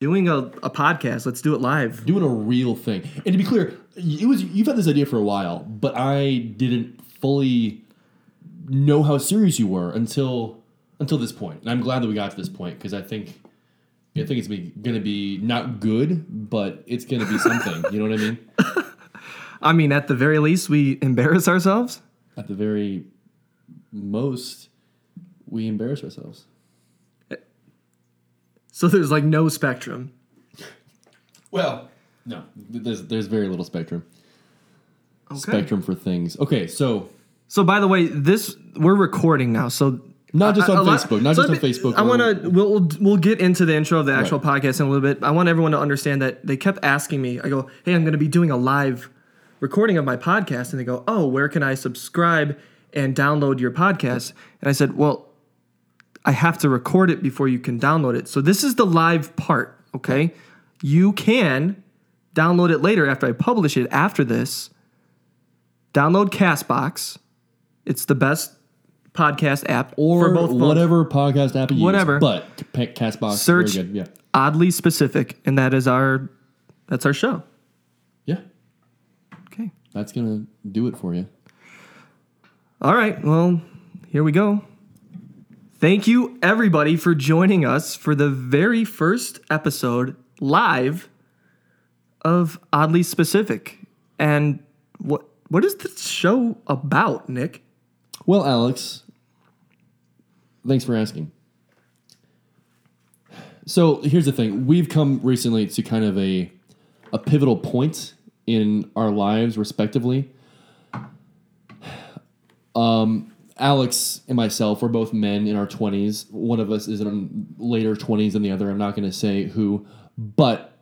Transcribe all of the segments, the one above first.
doing a, a podcast. Let's do it live. doing a real thing. And to be clear, it was you've had this idea for a while, but I didn't fully know how serious you were until until this point. And I'm glad that we got to this point because I think I think it's going to be not good, but it's going to be something. you know what I mean? I mean, at the very least, we embarrass ourselves. At the very most, we embarrass ourselves. So there's like no spectrum. Well, no, there's there's very little spectrum. Okay. Spectrum for things. Okay, so So by the way, this we're recording now. So not just a- on a lot- Facebook, not so just on let Facebook. I want to. We'll, we'll we'll get into the intro of the actual Right. podcast in a little bit. I want everyone to understand that they kept asking me. I go, "Hey, I'm going to be doing a live recording of my podcast," and they go, "Oh, where can I subscribe and download your podcast?" And I said, "Well, I have to record it before you can download it. So this is the live part. Okay, you can download it later after I publish it. After this, download Castbox. It's the best podcast app or for both phones. whatever podcast app you use. Whatever. But Ca- Castbox, Search- very good. Yeah, oddly specific, and that is our that's our show. yeah, Okay. that's gonna do it for you. All right. Well, here we go. Thank you everybody for joining us for the very first episode live of Oddly Specific. And what what is this show about, Nick? Well, Alex, thanks for asking. So here's the thing: we've come recently to kind of a a pivotal point in our lives, respectively. Um, Alex and myself, we're both men in our twenties. One of us is in later twenties than the other. I'm not going to say who, but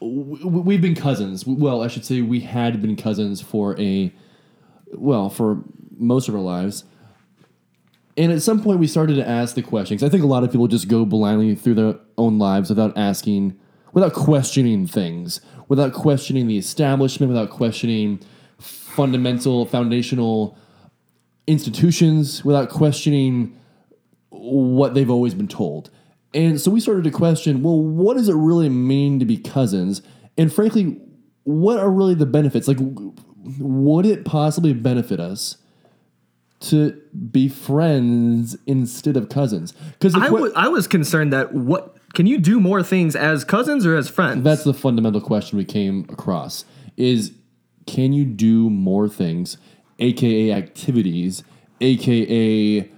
we've been cousins. Well, I should say we had been cousins for a well for most of our lives. And at some point, we started to ask the questions. I think a lot of people just go blindly through their own lives without asking, without questioning things, without questioning the establishment, without questioning fundamental, foundational institutions, without questioning what they've always been told. And so we started to question well, what does it really mean to be cousins? And frankly, what are really the benefits? Like, would it possibly benefit us to be friends instead of cousins? Because I wa- I was concerned that what can you do more things as cousins or as friends? that's the fundamental question we came across is can you do more things aka activities aka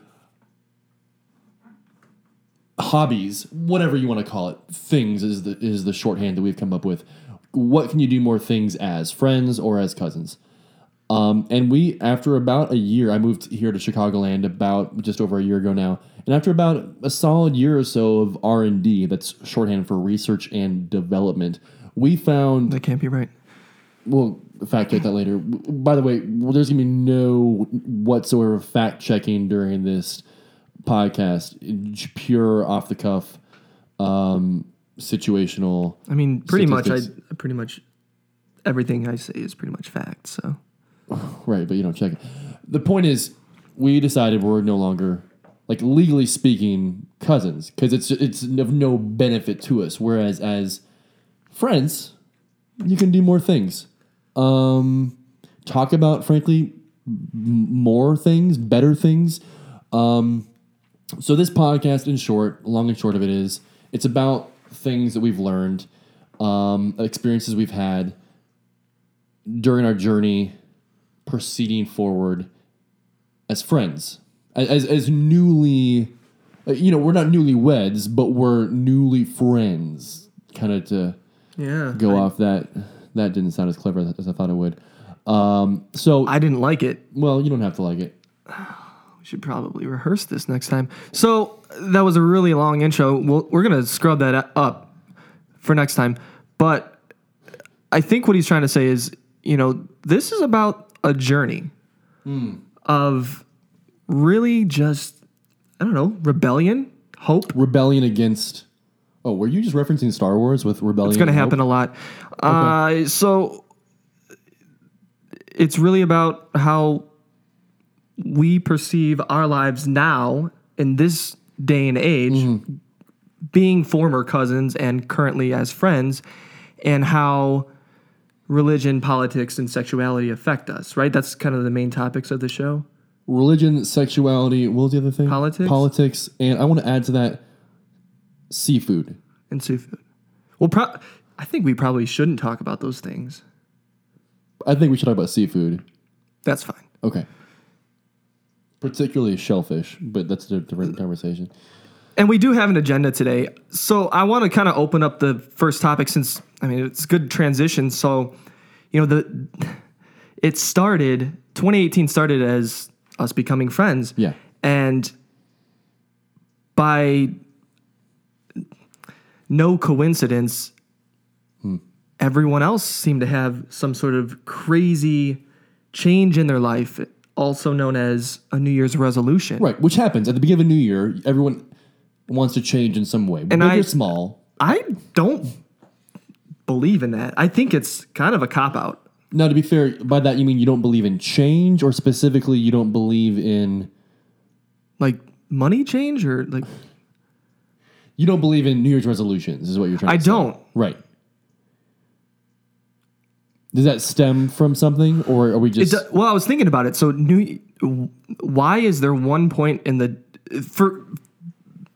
hobbies whatever you want to call it. Things is the is the shorthand that we've come up with. What can you do more things as friends or as cousins? Um, and we after about a year i moved here to chicagoland about just over a year ago now. And after about a solid year or so of r&d that's shorthand for research and development we found that can't be right. We'll fact check that later. By the way, well, there's gonna be no whatsoever fact checking during this podcast. It's Pure off the cuff, um, situational. I mean, pretty much I pretty much everything I say is pretty much fact, so Right, but you don't check it. The point is, we decided we're no longer, like legally speaking, cousins because it's it's of no benefit to us. Whereas as friends, you can do more things. Um, talk about, frankly, more things, better things. Um, so this podcast, in short, long and short of it is, it's about things that we've learned, um, experiences we've had during our journey, proceeding forward as friends, as as newly, uh, you know, we're not newlyweds, but we're newly friends. Kind of to yeah. go I, off that. That didn't sound as clever as I thought it would. Um, so, I didn't like it. well, you don't have to like it. We should probably rehearse this next time. So that was a really long intro. We'll, we're gonna scrub that up for next time. But I think what he's trying to say is, you know, this is about a journey of really just, I don't know, rebellion, hope. Rebellion against. Oh, were you just referencing Star Wars with rebellion? It's going to happen a lot. Uh, so it's really about how we perceive our lives now in this day and age being former cousins and currently as friends, and how religion, politics, and sexuality affect us. Right? That's kind of the main topics of the show. Religion, sexuality. What was the other thing? Politics? Politics, and I want to add to that seafood. and seafood. Well, pro- I think we probably shouldn't talk about those things. I think we should talk about seafood. That's fine. Okay. Particularly shellfish, but that's a different conversation. And we do have an agenda today. So I want to kind of open up the first topic since I mean it's good transition. So, you know, the it started 2018 started as us becoming friends. Yeah. And by no coincidence, hmm. everyone else seemed to have some sort of crazy change in their life, also known as a New Year's resolution. Right, which happens at the beginning of a new year. Everyone wants to change in some way, big I- or small. I don't believe in that. I think it's kind of a cop out. Now, to be fair, by that you mean you don't believe in change, or specifically you don't believe in Like money change or like you don't believe in New Year's resolutions. Is what you're trying. I to say. I don't. Right. Does that stem from something, or are we It just? do- well, I was thinking about it. So new why is there one point in the for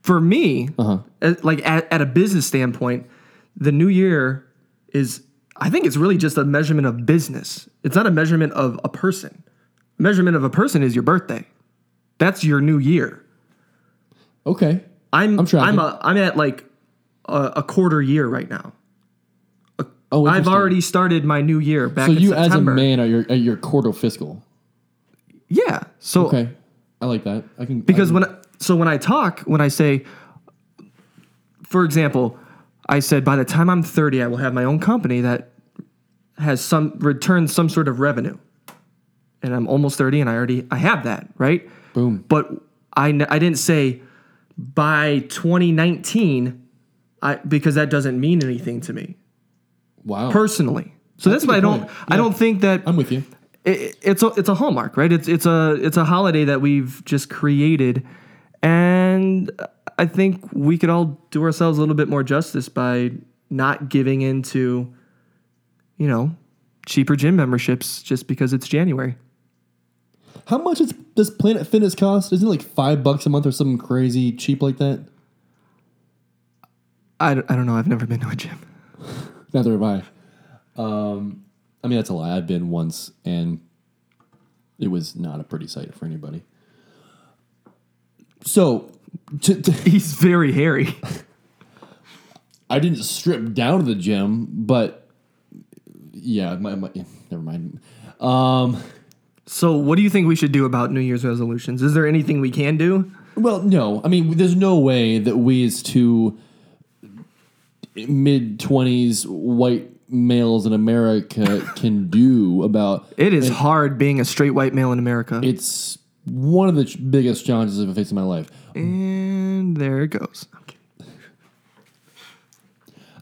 for me Uh-huh. uh, like at, at a business standpoint, the new year is I think it's really just a measurement of business. It's not a measurement of a person. A measurement of a person is your birthday. That's your new year. okay. I'm I'm tracking. I'm a, I'm at like a, a quarter year right now. Oh, I've already started my new year back So you, as a man, are your at your quarter fiscal. yeah. So Okay, I like that. I can because I, when I, so when I talk, when I say, for example, I said by the time I'm 30, I will have my own company that has some returns some sort of revenue, and I'm almost 30, and I already I have that right. boom. But I I didn't say by 2019, I because that doesn't mean anything to me Wow, personally. So that's, a why I don't point. I don't think that I'm with you. it, it's a it's a hallmark, right? It's it's a it's a holiday that we've just created, and I think we could all do ourselves a little bit more justice by not giving into, you know, cheaper gym memberships just because it's January. How much is, does Planet Fitness cost? Isn't it like five bucks a month or something crazy cheap like that? I, don't- I don't know. I've never been to a gym. Neither have I. Um, I mean, that's a lie. I've been once, and it was not a pretty sight for anybody. So, to, to, He's very hairy. I didn't strip down to the gym, but yeah, my, my, never mind. Um, So, what do you think we should do about New Year's resolutions? Is there anything we can do? well, no, I mean, there's no way that we as two mid twenties white males in America can do about It is hard being a straight white male in America. It's one of the ch- biggest challenges I've faced in my life. and there it goes.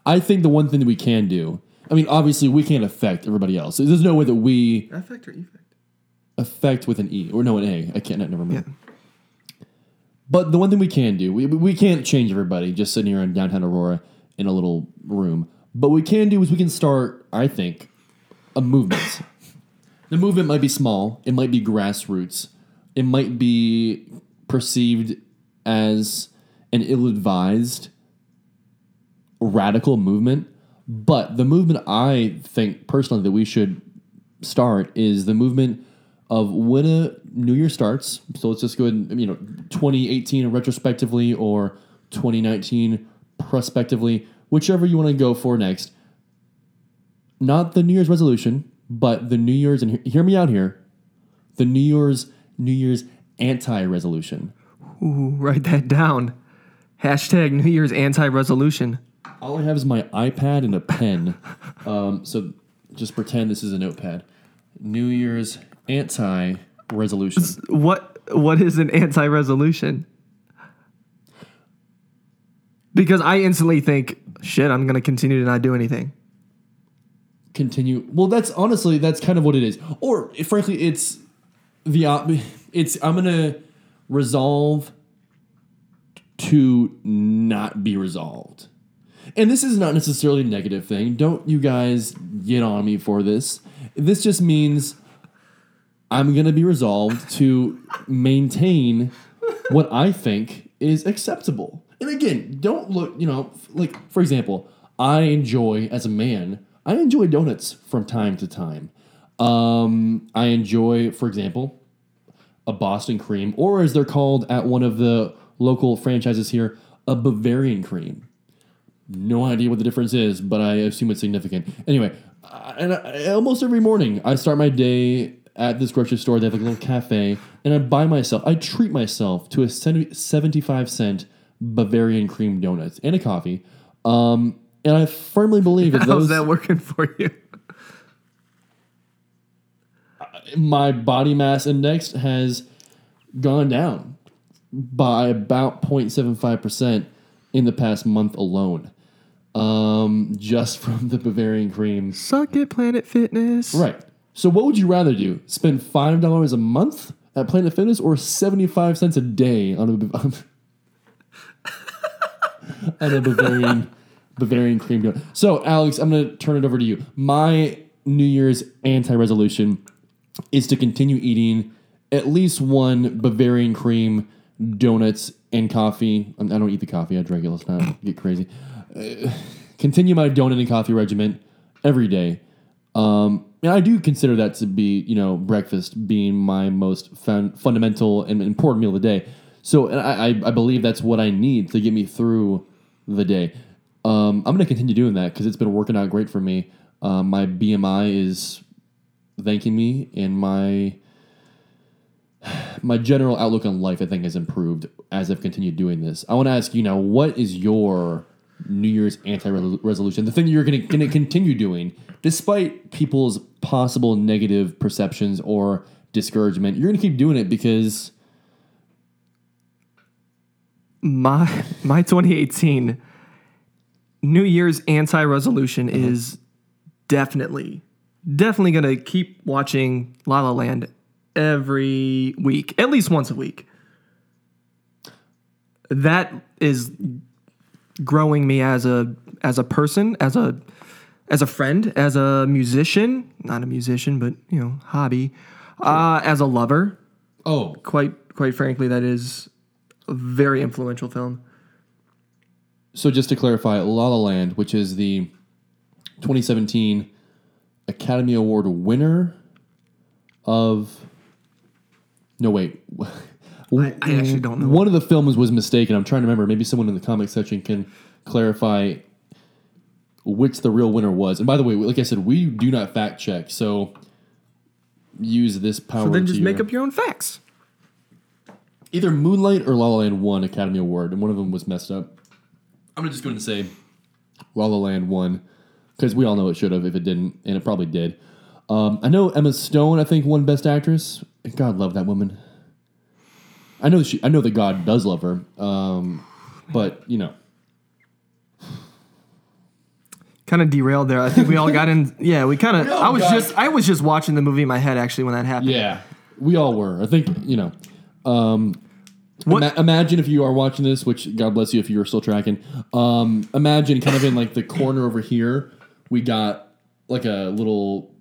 I think the one thing that we can do, I mean, obviously we can't affect everybody else. There's no way that we Affect or effect? Affect with an E or no an A. I can't. Never mind. Yeah. But the one thing we can do, we, we can't change everybody just sitting here in downtown Aurora in a little room. But what we can do is we can start, I think, a movement. the movement might be small. It might be grassroots. It might be perceived as an ill-advised radical movement. But the movement I think personally that we should start is the movement of when a new year starts. So let's just go ahead and, you know, 2018 retrospectively or 2019 prospectively, whichever you want to go for next. Not the New Year's resolution, but the New Year's, and hear me out here, the New Year's, New Year's anti-resolution. Ooh, write that down. Hashtag New Year's anti-resolution. All I have is my iPad and a pen. um, so just pretend this is a notepad. New Year's anti resolution. What what is an anti-resolution? Because I instantly think, shit, I'm gonna continue to not do anything. Continue. Well, that's honestly that's kind of what it is. Or frankly, it's the op- it's I'm gonna resolve to not be resolved. And this is not necessarily a negative thing. Don't you guys get on me for this. This just means I'm going to be resolved to maintain what I think is acceptable. And again, don't look, you know, like for example, I enjoy as a man, I enjoy donuts from time to time. Um, I enjoy, for example, a Boston cream, or as they're called at one of the local franchises here, a Bavarian cream. No idea what the difference is, but I assume it's significant. Anyway, I- and I, almost every morning I start my day at this grocery store. They have like a little cafe, and I buy myself, I treat myself to a 70 75 cent Bavarian cream donut and a coffee. Um, and I firmly believe that How's that working for you? my body mass index has gone down by about 0.75% in the past month alone. Um, just from the Bavarian cream. Suck it, Planet Fitness. Right. So what would you rather do? Spend $5 a month at Planet Fitness or 75 cents a day on a on a Bavarian Bavarian cream donut. So, Alex, I'm going to turn it over to you. My New Year's anti-resolution is to continue eating at least one Bavarian cream donuts and coffee. I don't eat the coffee. I drink it. Let's not get crazy. Uh, continue my donut and coffee regimen every day. Um, and I do consider that to be, you know, breakfast being my most fun, fundamental and important meal of the day. So I, I believe that's what I need to get me through the day. Um, I'm going to continue doing that because it's been working out great for me. Um, my BMI is thanking me, and my my general outlook on life, I think, has improved as I've continued doing this. I want to ask you now, what is your New Year's anti-resolution? The thing you're going to continue doing, despite people's possible negative perceptions or discouragement, you're going to keep doing it because My my 2018 New Year's anti-resolution Mm-hmm. is definitely definitely going to keep watching La La Land every week, at least once a week. That is growing me as a as a person, as a as a friend, as a musician, not a musician, but you know, hobby, uh, as a lover. oh, Quite quite frankly, that is a very influential film. So just to clarify, La La Land, which is the 2017 Academy Award winner of no wait. I, I actually don't know. One of the films was mistaken. I'm trying to remember. Maybe someone in the comment section can clarify which the real winner was. And by the way, like I said, we do not fact check. So use this power. So then to just make your- up your own facts. either Moonlight or La La Land won Academy Award, and one of them was messed up. I'm gonna just go and say La La Land won because we all know it should have if it didn't, and it probably did. Um, I know Emma Stone, I think, won Best Actress. God love that woman. I know she. I know that God does love her, um, but you know, Kind of derailed there. I think we all got in. Yeah, we kind of. I was just. I was just watching the movie in my head actually when that happened. yeah, we all were. I think you know. Um, What- ima- imagine if you are watching this, which God bless you if you are still tracking. Um, imagine kind of in like the corner over here, we got like a little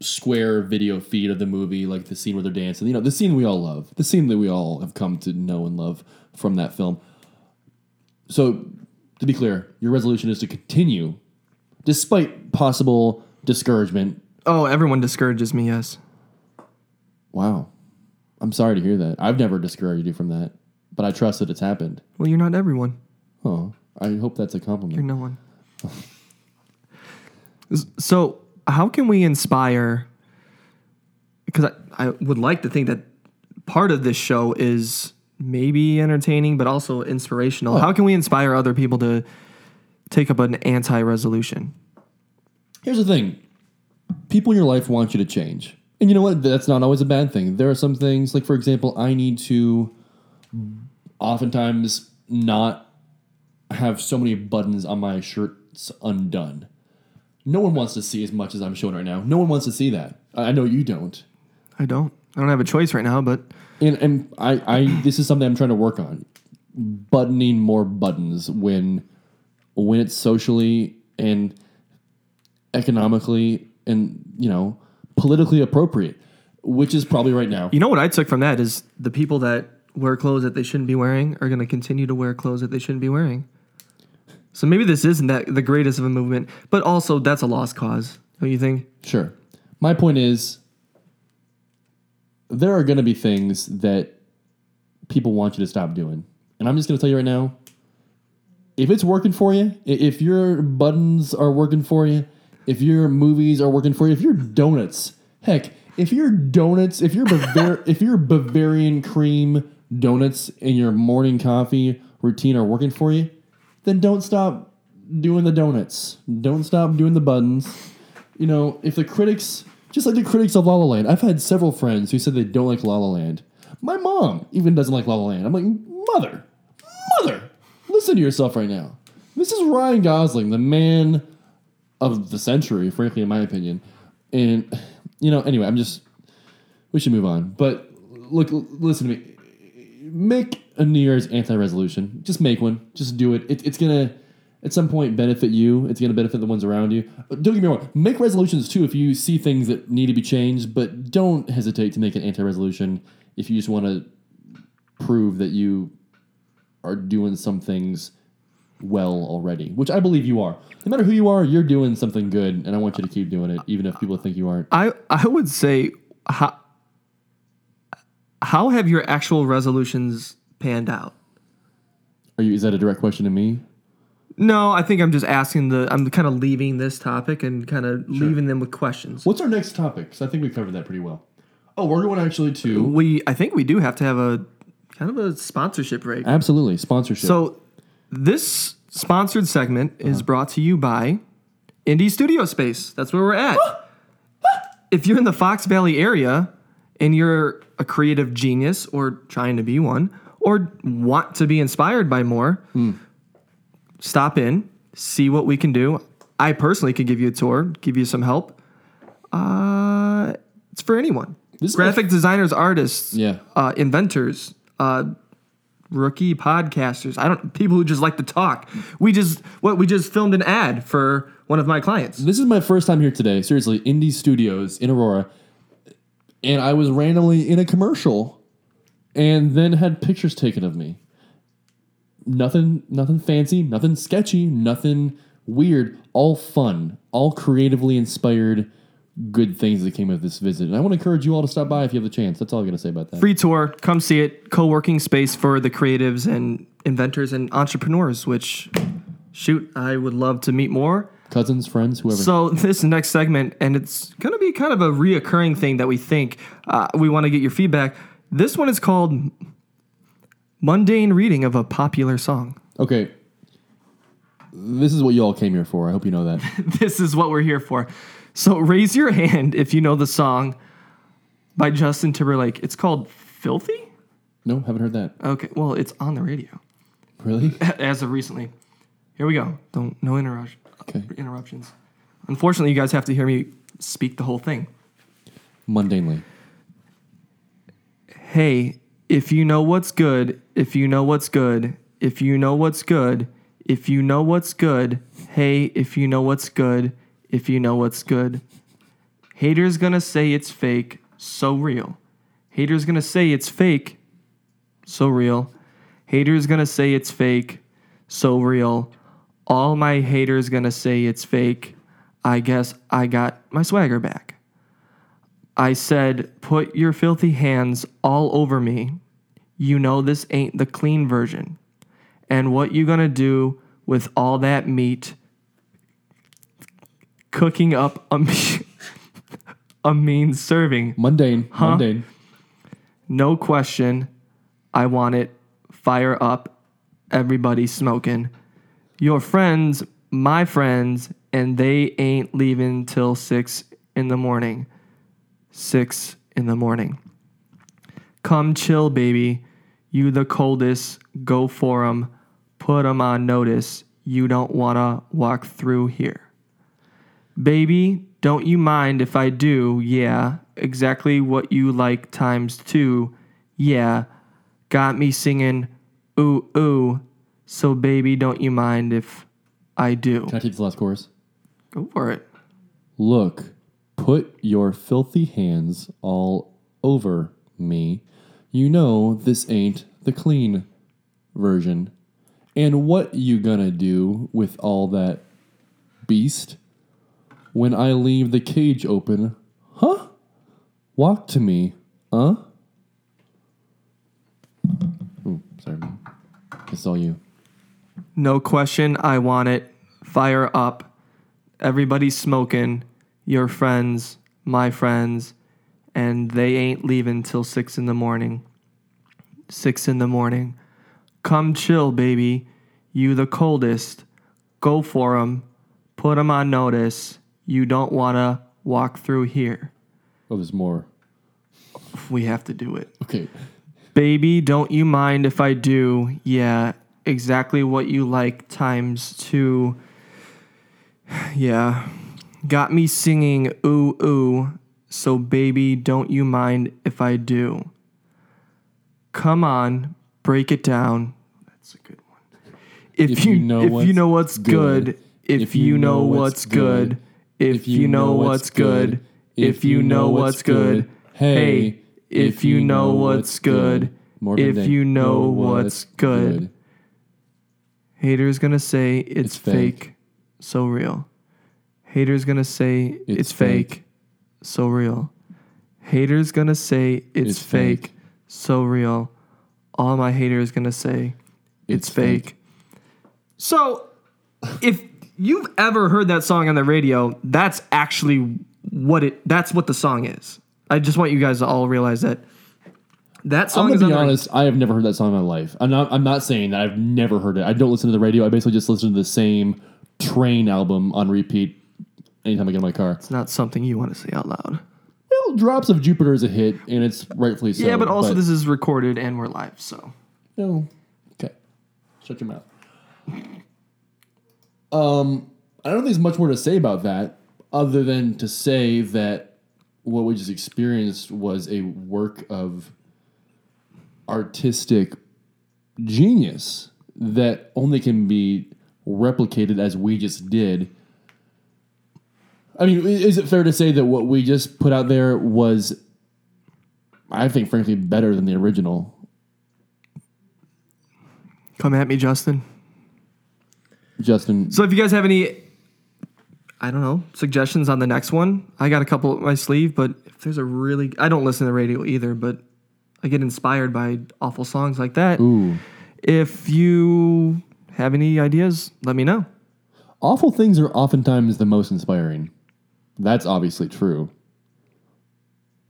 square video feed of the movie, like the scene where they're dancing. You know, the scene we all love, the scene that we all have come to know and love from that film. So, to be clear, your resolution is to continue, despite possible discouragement. Oh, everyone discourages me. Yes. Wow, I'm sorry to hear that. I've never discouraged you from that, but I trust that it's happened. Well, you're not everyone. Oh, I hope that's a compliment. You're no one. So, how can we inspire? Because I, I would like to think that part of this show is maybe entertaining, but also inspirational. Oh. How can we inspire other people to take up an anti-resolution? Here's the thing people in your life want you to change. And you know what? That's not always a bad thing. There are some things, like, for example, I need to oftentimes not have so many buttons on my shirts undone. No one wants to see as much as I'm showing right now. No one wants to see that. I I know you don't. I don't. I don't have a choice right now, but And and I, I this is something I'm trying to work on. buttoning more buttons when when it's socially and economically and you know politically appropriate, which is probably right now. You know what I took from that is the people that wear clothes that they shouldn't be wearing are going to continue to wear clothes that they shouldn't be wearing. So maybe this isn't that the greatest of a movement, but also that's a lost cause. Don't you think? Sure. My point is there are going to be things that people want you to stop doing. And I'm just going to tell you right now if it's working for you, if your buttons are working for you, if your movies are working for you, if your donuts, heck, if your donuts, if your Bavar- if your Bavarian cream donuts in your morning coffee routine are working for you, then don't stop doing the donuts. Don't stop doing the buttons. You know, if the critics, just like the critics of La La Land, I've had several friends who said they don't like La La Land. My mom even doesn't like La La Land. I'm like, mother, mother, listen to yourself right now. This is Ryan Gosling, the man of the century, frankly, in my opinion. And you know, anyway, I'm just we should move on. But look, listen to me. Make a New Year's anti-resolution. Just make one. Just do it. it. It's gonna at some point benefit you. It's gonna benefit the ones around you. Don't get me wrong. Make resolutions too if you see things that need to be changed. But don't hesitate to make an anti-resolution if you just want to prove that you are doing some things well already, which I believe you are. No matter who you are, you're doing something good, and I want you to keep doing it, even if people think you aren't. I I would say how how have your actual resolutions panned out? Are you? Is that a direct question to me? No, I think I'm just asking the I'm kind of leaving this topic and kind of leaving them with questions. What's our next topic? Because I think we covered that pretty well. Oh, we're going actually to We I think we do have to have a kind of a sponsorship break. absolutely sponsorship. So this sponsored segment is uh-huh. brought to you by Indie Studio Space. That's where we're at. if you're in the Fox Valley area and you're a creative genius or trying to be one or want to be inspired by more, stop in, see what we can do. I personally could give you a tour, give you some help. Uh, it's for anyone. This my- Graphic designers, artists, yeah, uh, inventors, uh, rookie podcasters. I don't people who just like to talk. We just what we just filmed an ad for one of my clients. this is my first time here today. Seriously, Indie Studios in Aurora, and I was randomly in a commercial, and then had pictures taken of me. Nothing, nothing fancy, nothing sketchy, nothing weird. All fun, all creatively inspired. Good things that came of this visit, and I want to encourage you all to stop by if you have the chance. That's all I'm going to say about that. Free tour, come see it. Co-working space for the creatives and inventors and entrepreneurs. Which, shoot, I would love to meet more. Cousins, friends, whoever. So this next segment, and it's going to be kind of a reoccurring thing that we think uh, we want to get your feedback. This one is called mundane reading of a popular song. okay, this is what you all came here for. I hope you know that. this is what we're here for. So raise your hand if you know the song by Justin Timberlake. It's called Filthy? no, haven't heard that. Okay, well, it's on the radio Really? as of recently. Here we go. Don't no interrupt, Okay. interruptions. Unfortunately, you guys have to hear me speak the whole thing. Mundanely. Hey, if you know what's good, if you know what's good, if you know what's good, if you know what's good, hey, if you know what's good, if you know what's good. Haters gonna say it's fake, so real. Haters gonna say it's fake, so real. Haters gonna say it's fake, so real. All my haters gonna say it's fake. I guess I got my swagger back. I said, Put your filthy hands all over me. You know this ain't the clean version. And what you gonna do with all that meat cooking up a, me- a mean serving? Mundane. Mundane. No question. I want it. Fire up. Everybody smoking. Your friends, my friends, and they ain't leaving till six in the morning. Six in the morning. Come chill, baby. You the coldest. Go for 'em. Put 'em on notice. You don't wanna walk through here. Baby, don't you mind if I do? Yeah, exactly what you like times two. Yeah, got me singing ooh ooh. So baby, don't you mind if I do? Can I take the last chorus? Go for it. Look, put your filthy hands all over me. You know this ain't the clean version. And what you gonna do with all that beast? When I leave the cage open, huh? Walk to me, huh? Ooh, sorry. It's all you. No question, I want it. Fire up. Everybody's smoking. Your friends, my friends, and they ain't leaving till six in the morning. Six in the morning. Come chill, baby. You the coldest. Go for 'em. Put 'em on notice. You don't wanna walk through here. Oh, there's more. We have to do it. Okay. Baby, don't you mind if I do? Yeah, exactly what you like times two. Yeah. Got me singing ooh ooh. So baby, don't you mind if I do? Come on, break it down. That's a good one. If, you, know if you know what's good, if, you know what's good, if you know what's good, if you know what's good, hey, if you know what's good, if you know what's good. Haters gonna say it's, It's fake. fake. so real. Haters gonna say it's, It's fake. fake. so real. Haters gonna say it's, It's fake. fake. so real. All my haters gonna say it's, It's fake. fake. So, if you've ever heard that song on the radio, that's actually what it. That's what the song is. I just want you guys to all realize that. That song. I'm gonna on be honest. I have never heard that song in my life. I'm not. I'm not saying that I've never heard it. I don't listen to the radio. I basically just listen to the same Train album on repeat anytime I get in my car. It's not something you want to say out loud. Well, Drops of Jupiter is a hit, and it's rightfully so. yeah, but also this is recorded and we're live, so No. Okay. Shut your mouth. Um, I don't think there's much more to say about that, other than to say that what we just experienced was a work of artistic genius that only can be replicated as we just did. I mean, is it fair to say that what we just put out there was, I think, frankly, better than the original? come at me, Justin. Justin, So if you guys have any, I don't know, suggestions on the next one, I got a couple up my sleeve. But if there's a really, I don't listen to the radio either, but I get inspired by awful songs like that. Ooh. If you have any ideas, let me know. Awful things are oftentimes the most inspiring. That's obviously true.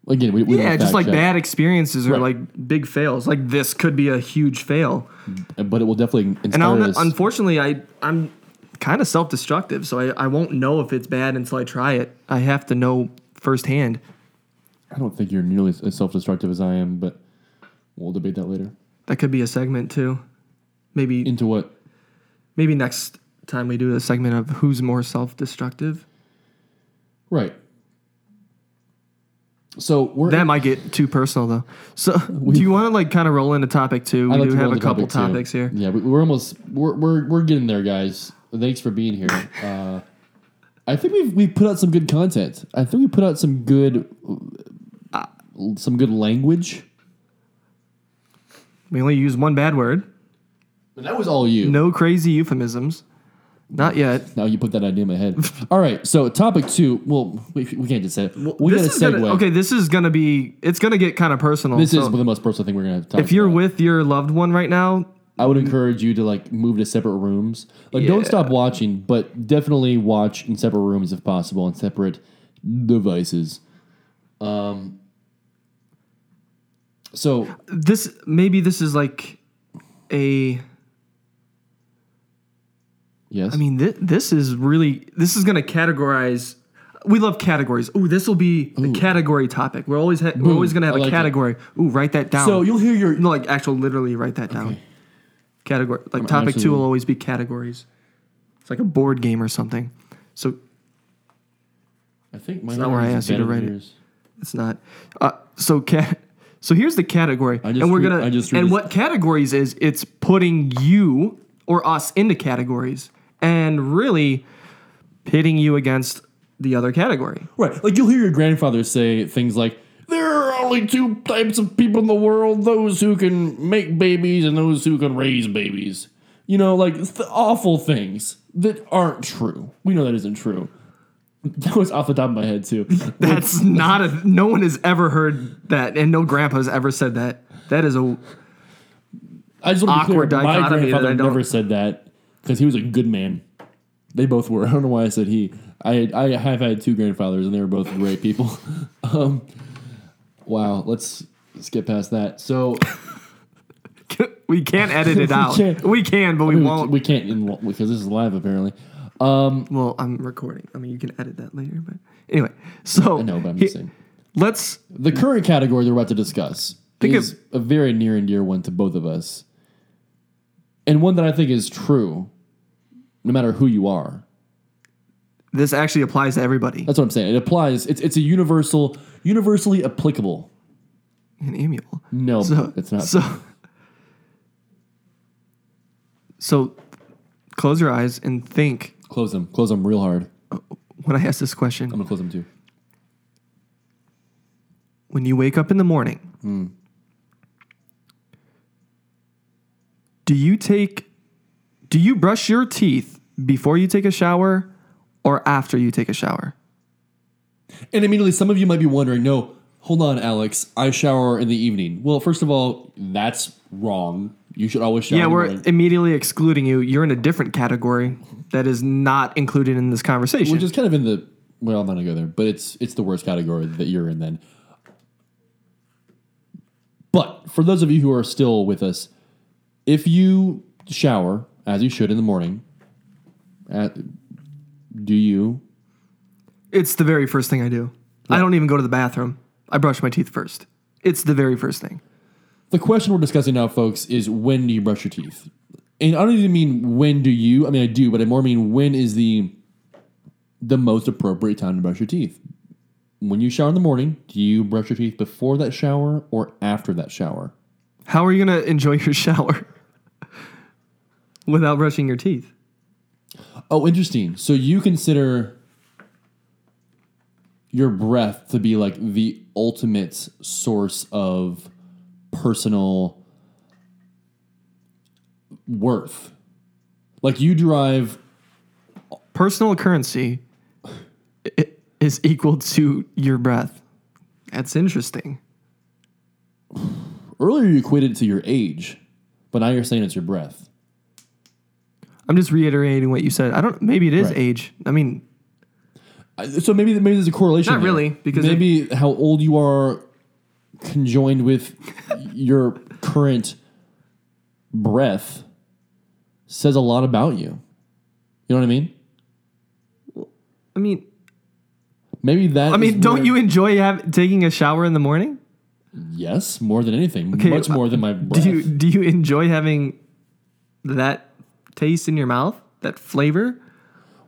Again, we, we Yeah, just like check, bad experiences or Right. like big fails. Like this could be a huge fail. but it will definitely And I'll, unfortunately, I I'm kind of self-destructive, so I, I won't know if it's bad until I try it. I have to know firsthand. I don't think you're nearly as self-destructive as I am, but we'll debate that later. That could be a segment too. Maybe Into what? maybe next time we do a segment of who's more self-destructive. Right. So we're That might get too personal though. So do you want to like kind of roll into topic two? We like do have a couple topic, topics here. Yeah, we- we're almost we're we're, we're getting there, guys. Thanks for being here. Uh, I think we've we put out some good content. I think we put out some good uh, some good language. We only use one bad word. But that was all you. No crazy euphemisms. Not yet. Now you put that idea in my head. All right, so topic two. Well, we, we can't just say it. we got to is gonna- okay, this is gonna be. It's gonna get kind of personal. This so is the most personal thing we're gonna have. To talk if you're about. with your loved one right now, I would encourage you to like move to separate rooms. Like, don't stop watching, but definitely watch in separate rooms if possible, and separate devices. Um. So this maybe this is like a. yes, I mean, th- this is really this is gonna categorize. We love categories. Ooh, this will be a category topic. We're always ha- we're always gonna have I a like it. category. Ooh, write that down. so you'll hear your no, like actual, literally write that down. Category like I'm topic two will always be categories. It's like a board game or something. So I think my not where I asked you to write it. It's not. Uh, so cat. So here's the category, I just and we're re- gonna. I just and read- what categories is? It's putting you or us into categories, and really pitting you against the other category. Right. Like you'll hear your grandfather say things like, there are only two types of people in the world those who can make babies and those who can raise babies. You know, like th- awful things that aren't true. We know that isn't true. That was off the top of my head, too. That's not a. No one has ever heard that, and no grandpa's ever said that. That is a. I just want to be Awkward clear. My grandfather never said that because he was a good man. They both were. I don't know why I said he. I I have had two grandfathers and they were both great people. um, wow. Let's let's past that. So We can't edit it out. can't. We can, but we we, won't. we can't in, because this is live apparently. Um, well, I'm recording. I mean, you can edit that later, but anyway. So I know, but I'm he- just saying. let's. The current category they're about to discuss Think is a very near and dear one to both of us, and one that I think is true, no matter who you are. This actually applies to everybody. That's what I'm saying. It applies. It's it's a universal, universally applicable. And amiable. No, So it's not. So. So, close your eyes and think close them. Close them real hard. when I ask this question. I'm gonna close them too. when you wake up in the morning, Hmm. Do you take do you brush your teeth before you take a shower or after you take a shower? And immediately, some of you might be wondering, no, hold on, Alex. I shower in the evening. Well, first of all, that's wrong. You should always shower. Yeah, we're morning. immediately excluding you. You're in a different category that is not included in this conversation. which is kind of in the well, I'm not gonna go there, but it's it's the worst category that you're in then. But for those of you who are still with us, if you shower as you should in the morning, at, do you? it's the very first thing I do. I don't even go to the bathroom. I brush my teeth first. It's the very first thing. The question we're discussing now, folks, is when do you brush your teeth? And I don't even mean when do you. I mean I do, but I more mean when is the the most appropriate time to brush your teeth. When you shower in the morning, do you brush your teeth before that shower or after that shower? How are you going to enjoy your shower without brushing your teeth? Oh, interesting. So you consider your breath to be like the ultimate source of personal worth. Like you drive Personal currency is equal to your breath. That's interesting. Earlier you equated it to your age, but now you're saying it's your breath. I'm just reiterating what you said. I don't. Maybe it is Right. age. I mean, So maybe maybe there's a correlation. Not there. really, because maybe how old you are conjoined with your current breath says a lot about you. You know what I mean? I mean, Maybe that. I mean, don't you enjoy have, taking a shower in the morning? Yes, more than anything. Okay, Much more than my breath. Do you do you enjoy having that taste in your mouth, that flavor?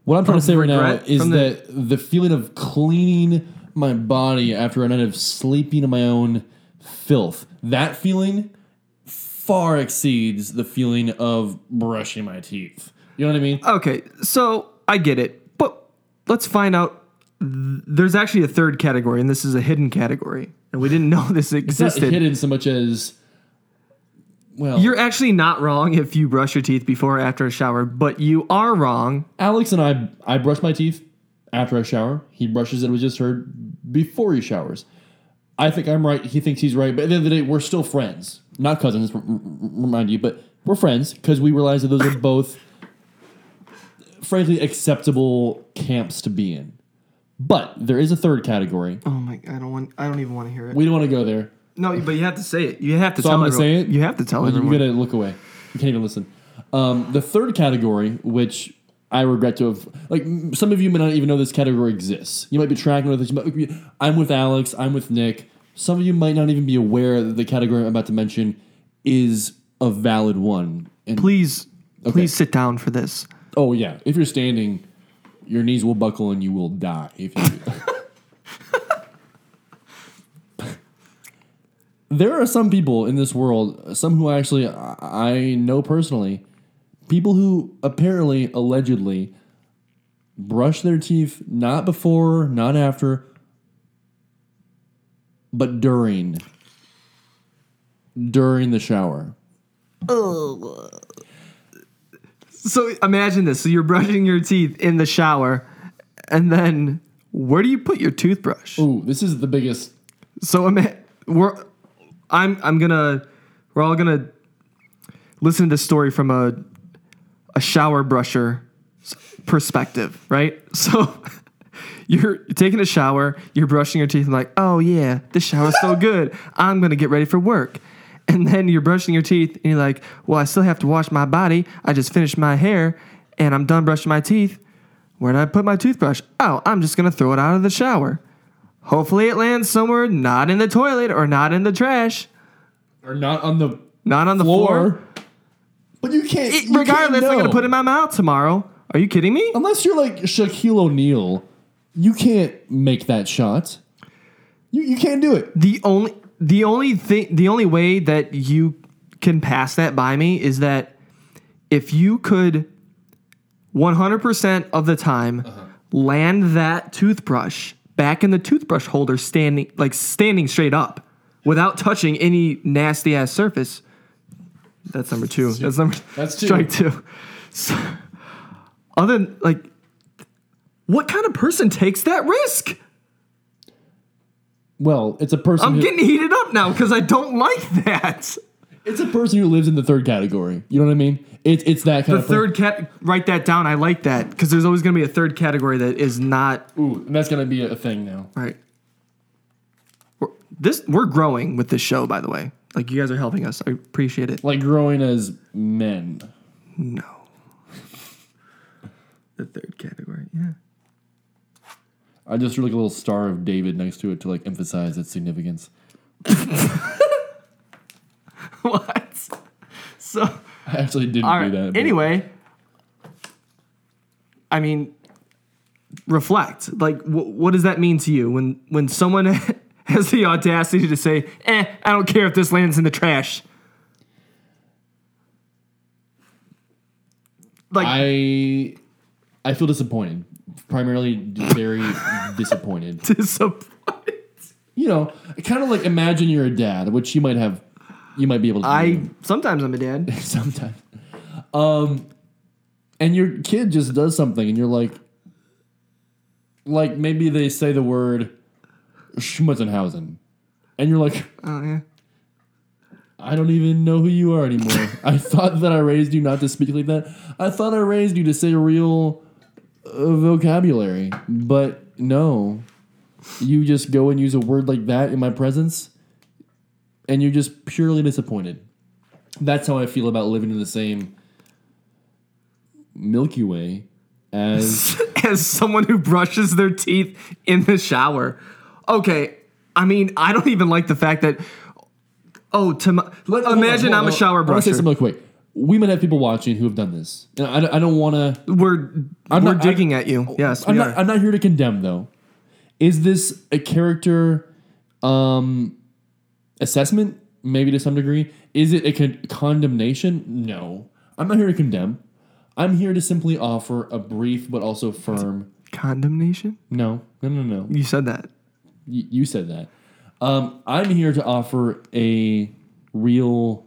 what I'm trying to say right now is the- that the feeling of cleaning my body after a night of sleeping in my own filth, that feeling far exceeds the feeling of brushing my teeth. You know what I mean? Okay, so I get it, but let's find out. There's actually a third category, and this is a hidden category, and we didn't know this It's not existed. hidden so much as well. You're actually not wrong if you brush your teeth before or after a shower, but you are wrong. Alex and I, I brush my teeth after I shower. He brushes it. We just heard before he showers. I think I'm right. He thinks he's right. But at the end of the day, we're still friends, not cousins. Remind you, but we're friends because we realize that those are both, frankly, acceptable camps to be in. But there is a third category. Oh my! I don't want. I don't even want to hear it. We don't want to go there. No, but you have to say it. You have to So tell I'm gonna everyone. say it? You have to tell everyone. You everyone. gotta look away. You can't even listen. Um, the third category, which I regret to have, like some of you may not even know this category exists. You might be tracking with this. I'm with Alex. I'm with Nick. Some of you might not even be aware that the category I'm about to mention is a valid one. And please, please sit down for this. oh yeah, if you're standing, your knees will buckle and you will die if you. there are some people in this world, some who actually I I know personally, people who apparently, allegedly, brush their teeth not before, not after, but during. During the shower. So imagine this. So you're brushing your teeth in the shower, and then where do you put your toothbrush? Ooh, this is the biggest. So ima- we're I'm I'm gonna we're all gonna listen to this story from a a shower brusher perspective, right? So you're taking a shower, you're brushing your teeth, and like, oh yeah, this shower's so good. I'm gonna get ready for work. And then you're brushing your teeth, and you're like, well, I still have to wash my body. I just finished my hair, and I'm done brushing my teeth. Where did I put my toothbrush? Oh, I'm just gonna throw it out of the shower. Hopefully, it lands somewhere not in the toilet or not in the trash, Or not on the not on the floor. floor. But you can't. It- you can't regardless, I'm gonna put it in my mouth tomorrow. Are you kidding me? Unless you're like Shaquille O'Neal, you can't make that shot. You, you can't do it. The only the only thing the only way that you can pass that by me is that if you could 100% of the time uh-huh. land that toothbrush back in the toothbrush holder standing like standing straight up without touching any nasty ass surface. That's number 2. That's number That's two. strike 2. So, other than like what kind of person takes that risk? Well, it's a person. I'm who, getting heated up now because I don't like that. it's a person who lives in the third category. You know what I mean? It's it's that kind The of third cat, write that down. I like that because there's always going to be a third category that is not Ooh, and that's gonna be a thing now. right. We're, this we're growing with this show, by the way. Like you guys are helping us. I appreciate it. Like growing as men. No, the third category. Yeah. I just drew like a little star of David next to it to like emphasize its significance. what? So I actually didn't all do right. that. but- Anyway, I mean, reflect. Like, wh- what does that mean to you when when someone has the audacity to say, "Eh, I don't care if this lands in the trash." Like, I I feel disappointed. Primarily very disappointed. disappointed. You know, kind of like imagine you're a dad, which you might have, you might be able to. I do. sometimes I'm a dad. sometimes. Um, and your kid just does something, and you're like, like maybe they say the word Schmutzenhausen, and you're like, Oh yeah. I don't even know who you are anymore. I thought that I raised you not to speak like that. I thought I raised you to say real uh, vocabulary, but no. You just go and use a word like that in my presence, and you're just purely disappointed. That's how I feel about living in the same Milky Way as As someone who brushes their teeth in the shower. Okay, I mean, I don't even like the fact that. Oh, to my, Let- hold on, imagine I'm on. a shower I wanna say brusher. something real quick. We might have people watching who have done this, and I, don't- I don't want to. We're I'm we're not- digging at you. Yes, I'm not. are. I'm not here to condemn though. Is this a character um, assessment? Maybe to some degree. Is it a con- condemnation? No. I'm not here to condemn. I'm here to simply offer a brief but also firm. Condemnation? No, no, no, no. You said that. Y- you said that. Um, I'm here to offer a real.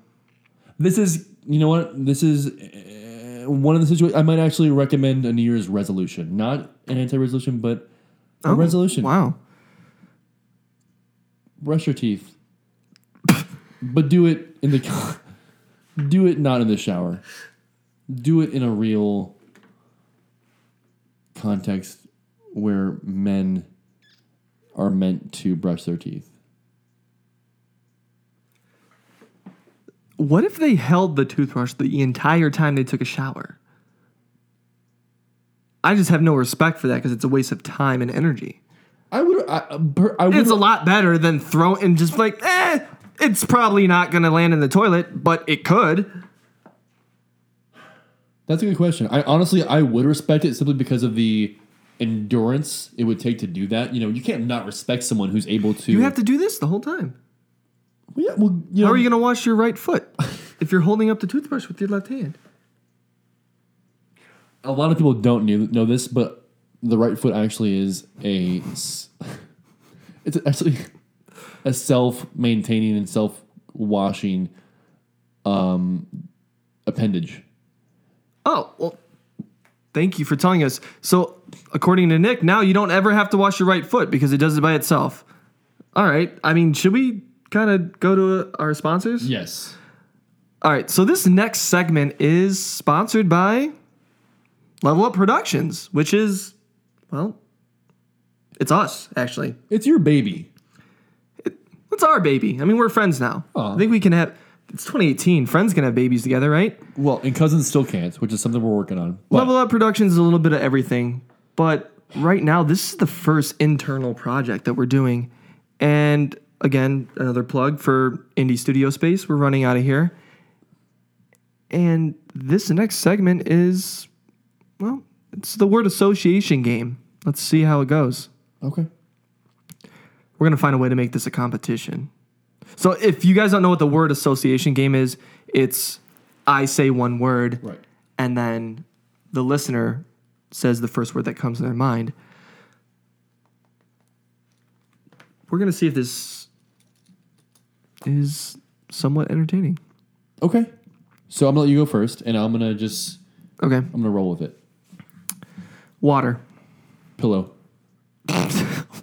This is, you know what? This is uh, one of the situations. I might actually recommend a New Year's resolution, not an anti-resolution, but a resolution. Oh, Wow. Brush your teeth, but do it in the. do it not in the shower. Do it in a real context where men are meant to brush their teeth. What if they held the toothbrush the entire time they took a shower? I just have no respect for that because it's a waste of time and energy. I would. I, uh, I would. It's a lot better than throwing and just like, eh, it's probably not going to land in the toilet, but it could. That's a good question. I honestly, I would respect it simply because of the endurance it would take to do that. You know, you can't not respect someone who's able to. You have to do this the whole time. Well, yeah, well, you know, How are you going to wash your right foot if you're holding up the toothbrush with your left hand? a lot of people don't knew, know this, but the right foot actually is a. It's actually a self-maintaining and self-washing um, appendage. Oh, well, thank you for telling us. So, according to Nick, now you don't ever have to wash your right foot because it does it by itself. All right. I mean, should we kind of go to our sponsors? Yes. All right. So, this next segment is sponsored by Level Up Productions, which is, well, it's us, actually. It's your baby. It's our baby. I mean, we're friends now. Aw. I think we can have, it's 2018. Friends can have babies together, right? Well, and cousins still can't, which is something we're working on. But Level Up Productions is a little bit of everything, but right now this is the first internal project that we're doing. And again, another plug for Indie Studio Space. We're running out of here. And this next segment is well, it's the word association game. Let's see how it goes. okay. We're going to find a way to make this a competition. So if you guys don't know what the word association game is, it's I say one word Right. and then the listener says the first word that comes to their mind. We're going to see if this is somewhat entertaining. Okay. So I'm gonna let you go first, and I'm gonna just Okay. I'm gonna roll with it. Water. Pillow,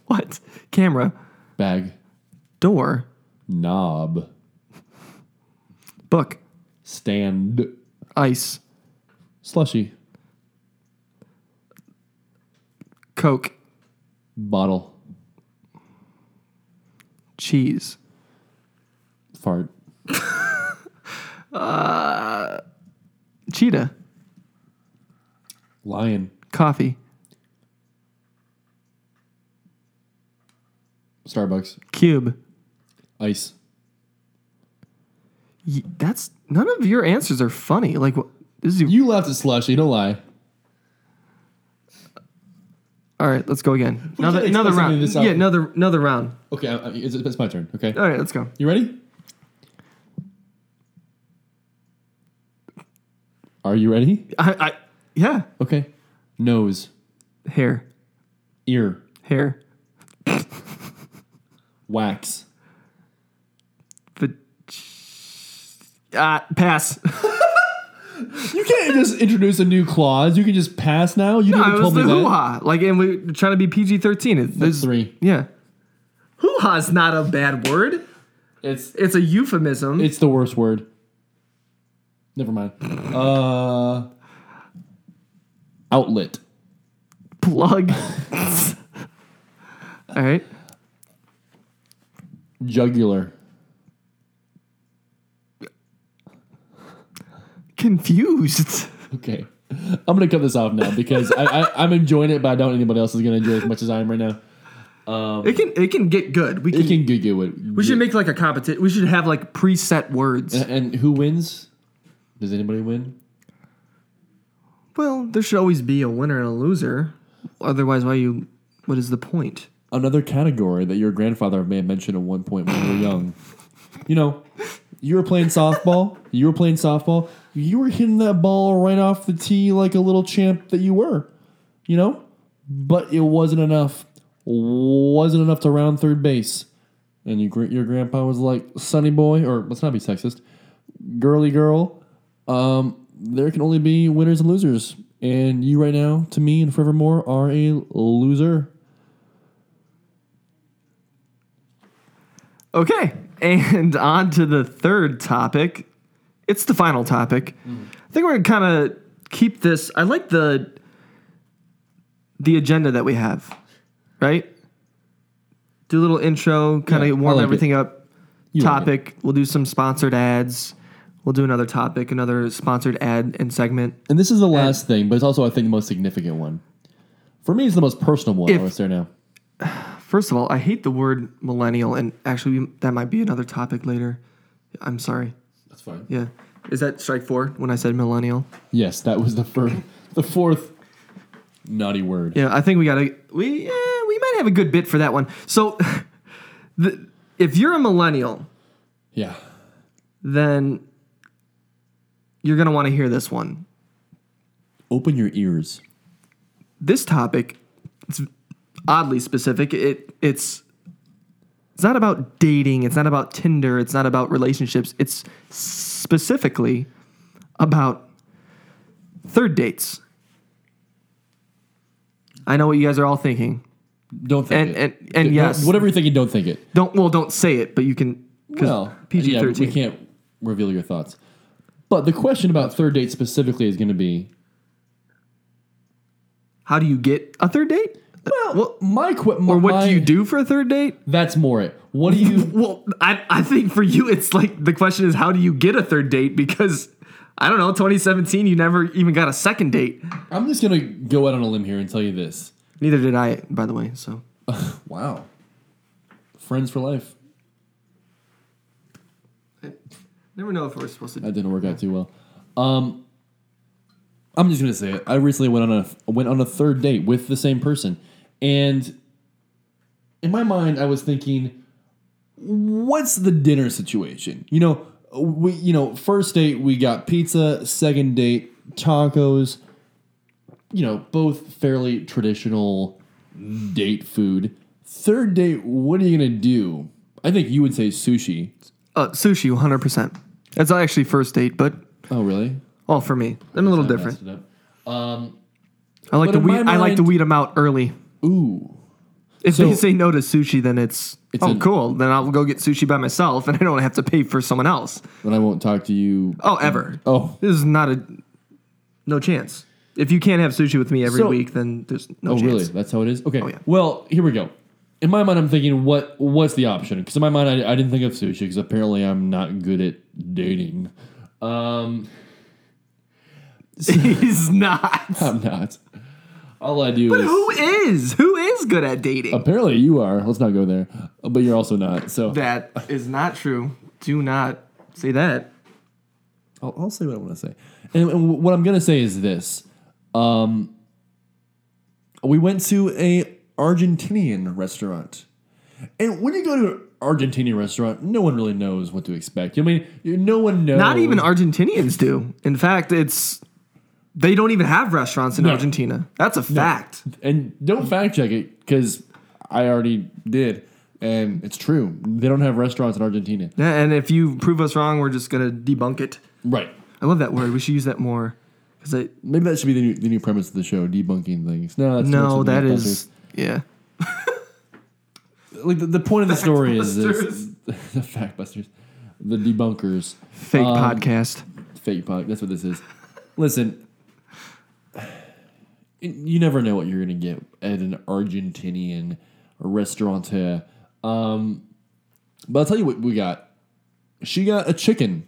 What? Camera. bag, Door. knob, Book. stand, Ice. slushy, Coke. bottle, Cheese. Fart, uh, Cheetah. lion, Coffee. Starbucks, Cube. ice. Y- That's none of your answers are funny. Like wh- this is You laughed at slushy. Don't lie. all right. Let's go again. Another another round. this Yeah, another another round. Okay, I, I, it's, it's my turn. Okay, All right, let's go. you ready? Are you ready? I, I yeah. Okay. Nose, Hair, ear, hair, wax, the ah pass. You can't just introduce a new clause. You can just pass now. You I never was told the me hoo that. ha. Like, and we're trying to be PG thirteen. That's There's three. yeah. Hoo ha's not a bad word. It's It's a euphemism. it's the worst word. Never mind. Uh, outlet, Plug. All right. jugular, Confused. Okay. I'm gonna cut this off now because I, I, I'm enjoying it, but I don't think anybody else is gonna enjoy it as much as I am right now. It can it can get good. We can, It can get good. we should make like a competition. We should have like preset words. And who wins? Does anybody win? Well, there should always be a winner and a loser. Otherwise, why you? What is the point? Another category that your grandfather may have mentioned at one point when you were young. You know, you were playing softball. You were playing softball. You were hitting that ball right off the tee like a little champ that you were. You know, but it wasn't enough. Wasn't enough to round third base. And you, your grandpa was like, "Sonny boy," or let's not be sexist, girly girl. Um, there can only be winners and losers. And you right now, to me and forevermore, are a loser. Okay, and on to the third topic. It's the final topic. I think we're gonna kind of keep this. I like the the agenda that we have, right? Do a little intro, kind of Yeah, warm like everything up. You like topic. We'll do some sponsored ads. We'll do another topic, another sponsored ad and segment. And this is the last thing, but it's also, I think, the most significant one. For me, it's the most personal one. If- What's there now? First of all, I hate the word millennial, and actually, we- that might be another topic later. I'm sorry. That's fine. Yeah, is that strike four when I said millennial? Yes, that was the first, the fourth naughty word. Yeah, I think we gotta we eh, we might have a good bit for that one. So, the, if you're a millennial, Yeah. then you're going to want to hear this one. Open your ears. This topic it's oddly specific. It it's it's not about dating, it's not about Tinder, it's not about relationships. It's specifically about third dates. I know what you guys are all thinking. Don't think And it. and and Don't- yes, Whatever you're thinking, don't think it. don't well don't say it, but you can because Well, PG thirteen. Yeah, we can't reveal your thoughts. But the question about third date specifically is going to be How do you get a third date? well, my que- Or what my- do you do for a third date? That's more it. What do you? Well, I, I think for you, it's like the question is, how do you get a third date? Because I don't know, 2017, you never even got a second date. I'm just going to go out on a limb here and tell you this. Neither did I, by the way. So Wow. Friends for life. Never know if we're supposed to. That didn't work out too well. Um, I'm just gonna say it. I recently went on a went on a third date with the same person, and in my mind, I was thinking, what's the dinner situation? You know, we you know first date we got pizza, second date tacos. You know, both fairly traditional date food. Third date, what are you gonna do? I think you would say sushi. Uh, sushi, 100%. That's actually first date, but Oh, really? all for me. I'm a little I different. messed it up. Um, I like But to in weed. I like to mind- weed them out early. ooh. If So- they say no to sushi, then it's, It's oh an- cool. Then I'll go get sushi by myself, and I don't have to pay for someone else. Then I won't talk to you. Oh, ever. Oh, This is not a no chance. If you can't have sushi with me every So- week, then there's no oh, chance. really? That's how it is. Okay. Oh, yeah. Well, here we go. In my mind, I'm thinking, what what's the option? Because in my mind, I, I didn't think of sushi because apparently I'm not good at dating. Um, He's not. I'm not. All I do is But Who is? Who is good at dating? apparently you are. Let's not go there. But you're also not. So that is not true. Do not say that. I'll, I'll say what I want to say. And, and what I'm going to say is this. Um, we went to a Argentinian restaurant. And when you go to an Argentinian restaurant, no one really knows what to expect. I mean, no one knows. Not even Argentinians do. In fact, it's they don't even have restaurants in No. Argentina. That's a fact. And don't fact check it because I already did. And it's true. They don't have restaurants in Argentina. Yeah, and if you prove us wrong, we're just gonna debunk it. Right. I love that word. We should use that more. Because I Maybe that should be the new, the new premise of the show, debunking things. No, that's no, that is yeah. like the, the point of the story is this the fact busters the debunkers. Fake Um, podcast. fake pod that's what this is. Listen you never know what you're gonna get at an argentinian restaurant um but i'll tell you what we got. She got a chicken.